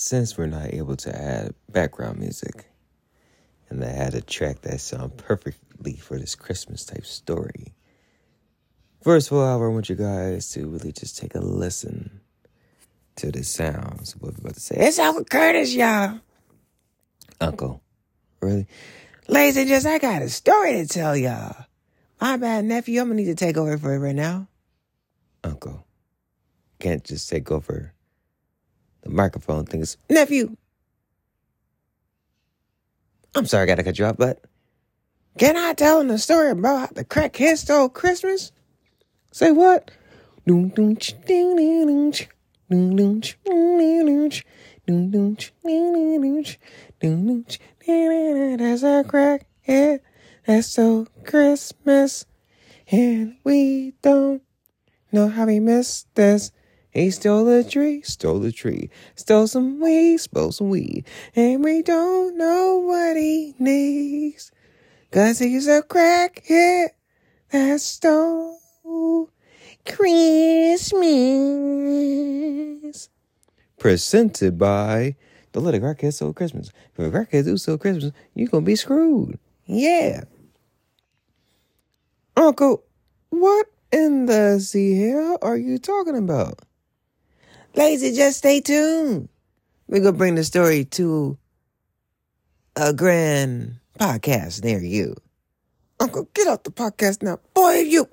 since we're not able to add background music, and I had a track that sound perfectly for this Christmas type story. First of all, I want you guys to really just take a listen to the sounds what we're about to say. It's Uncle Curtis, y'all. Uncle, really? Ladies and gents, I got a story to tell y'all. My bad nephew, I'm gonna need to take over for it right now. Uncle, can't just take over the microphone thing. Is nephew. I'm sorry, I gotta cut you off, but can I tell him the story about how the crackhead stole Christmas? Say what? There's a crackhead that stole Christmas, and we don't know how he missed this. He stole a tree, stole a tree, stole some weed, stole some weed, and we don't know what he needs. Cause he's a crackhead that stole Christmas. Presented by Let a Crackhead Stole Christmas. If a crackhead do steal Christmas, you gonna be screwed. Yeah. Uncle, what in the hell are you talking about? Lazy, just stay tuned. We're going to bring the story to a grand podcast near you. Uncle, get off the podcast now. Boy, you.